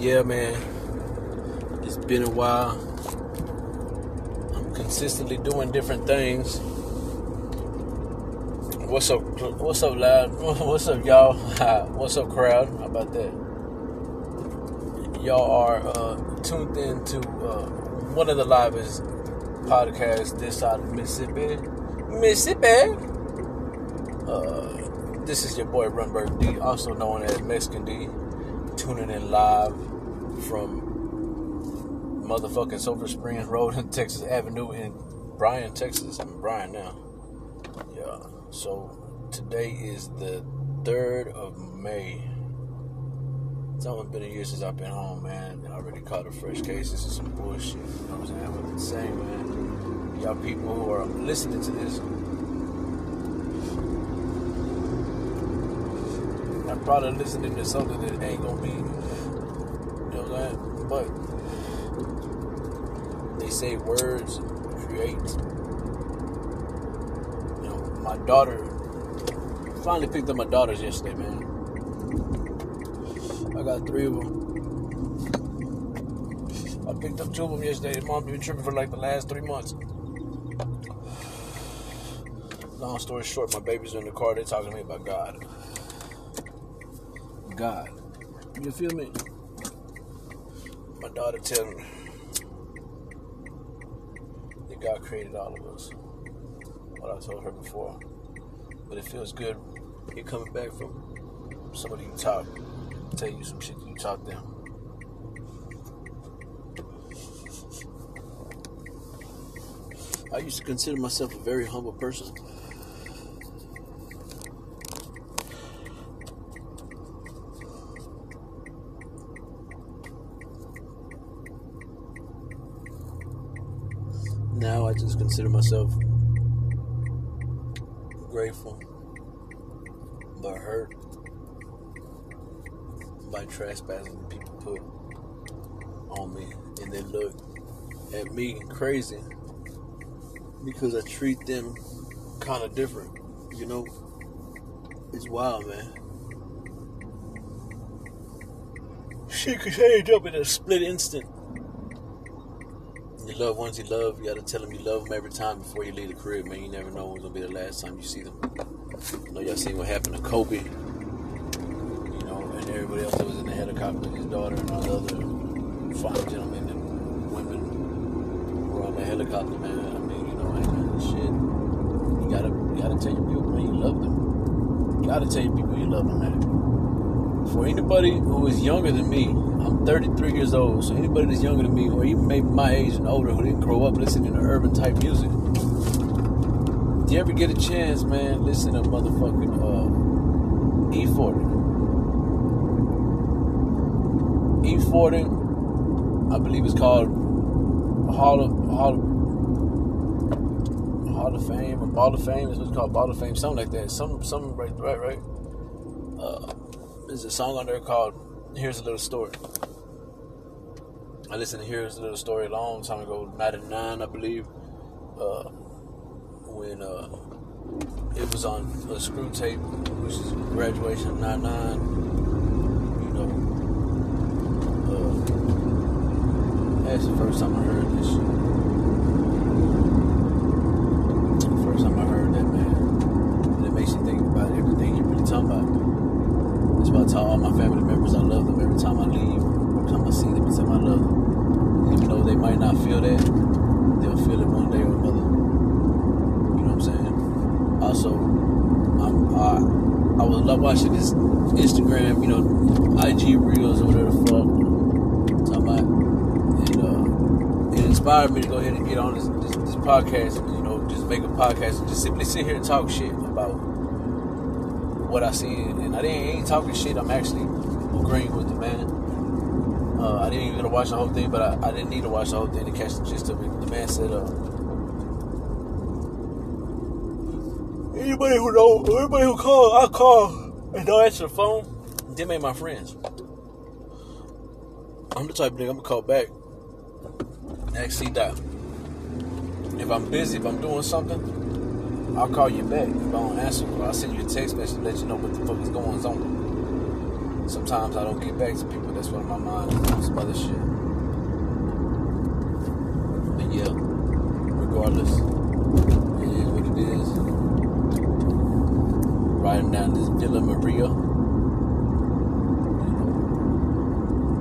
yeah, man, it's been a while. I'm consistently doing different things. What's up? What's up, loud? What's up, y'all? What's up, crowd? How about that? Y'all are uh, tuned in to uh, one of the livest podcasts this side of Mississippi. Mississippi. Uh, this is your boy Runberg D, also known as Mexican D, tuning in live from motherfucking Silver Springs Road and Texas Avenue in Bryan, Texas. I'm in Bryan now. Yeah. So today is the third of May. It's only been a year since I've been home, man. I already caught a fresh case. This is some bullshit. You know what I'm saying? But the same, man. Y'all people who are listening to this, probably listening to something that ain't gonna be, you know what I'm saying? But they say words create. You know, my daughter finally picked up my daughters yesterday, man. I got three of them. I picked up two of them yesterday. Mom been tripping for like the last three months. Long story short, my babies in the car. They're talking to me about God. God. You feel me? My daughter telling me that God created all of us. What I told her before. But it feels good. You coming back from somebody you talk tell you some shit you taught them. I used to consider myself a very humble person. Now I just consider myself grateful but hurt by trespassing people put on me and they look at me crazy because I treat them kind of different. You know, it's wild, man. She could change up in a split instant. Your loved ones you love, you gotta tell them you love them every time before you leave the crib, man. You never know when's gonna be the last time you see them. You know, y'all seen what happened to Kobe you know, and everybody else that was in the helicopter, with his daughter and all the other fine gentlemen and women were on the helicopter, man. I mean, you know, man, shit. You gotta, you gotta tell your people, man, you love them. You gotta tell your people you love them, man. For anybody who is younger than me, I'm 33 years old, so anybody that's younger than me, or even maybe my age and older, who didn't grow up listening to urban type music, if you ever get a chance, man, listen to motherfucking uh, E40. E40, I believe it's called Hall of Hall of, Hall of Fame or Ball of Fame. It's what's called Ball of Fame, something like that. Some some right right right. Uh, there's a song on there called "Here's a Little Story." I listened to "Here's a Little Story" a long time ago, '99, I believe, uh, when uh, it was on a screw tape, which is graduation '99. That's the first time I heard this shit. The first time I heard that, man. And it makes you think about everything you're really talking about. That's why I tell all I love them every time I leave. Every time I see them, tell them I love them. Even though they might not feel that, they'll feel it one day or another. You know what I'm saying? Also, I'm, I, I was love watching this Instagram, you know, IG reels or whatever the fuck. Talking about uh, inspired me to go ahead and get on this, this, this podcast and, you know, just make a podcast and just simply sit here and talk shit about what I see. And I didn't ain't talking shit, I'm actually agreeing with the man. Uh, I didn't even get to watch the whole thing, but I, I, didn't need to watch the whole thing to catch the gist of it. The man said, uh, anybody who know, anybody who call, I call and don't answer the phone, them ain't my friends. I'm the type of nigga I'm gonna call back Actually, that if I'm busy, if I'm doing something, I'll call you back. If I don't answer, I'll send you a text message to let you know what the fuck is going on. Sometimes I don't get back to people. That's what my mind is on some other shit. But yeah, regardless, it is what it is. Riding down this Villa Maria.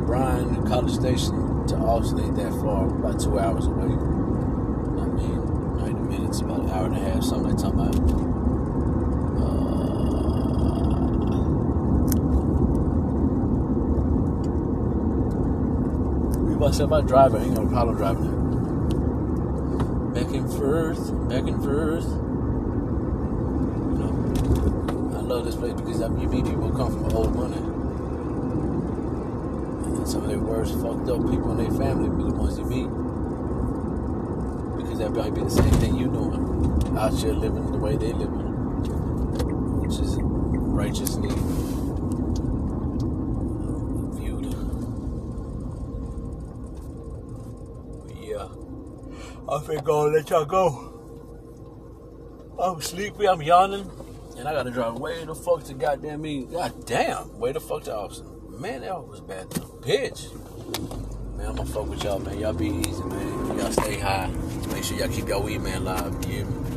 Bryan, College Station to Austin ain't that far, about two hours away. I mean, 90 minutes, about an hour and a half, something like talking about. myself, I drive, I ain't driving it. Back and forth, back and forth. I love this place because I you meet people come from old money. And some of their worst fucked up people in their family be the ones you meet. Because that might be the same thing you doing. Out here living the way they living. Which is righteously I think I'll let y'all go. I'm sleepy, I'm yawning, and I gotta drive way the fuck to goddamn me. God damn, way the fuck to Austin. Man, that was bad to bitch. Man, I'm gonna fuck with y'all, man. Y'all be easy, man. Y'all stay high. Make sure y'all keep y'all weed man live. You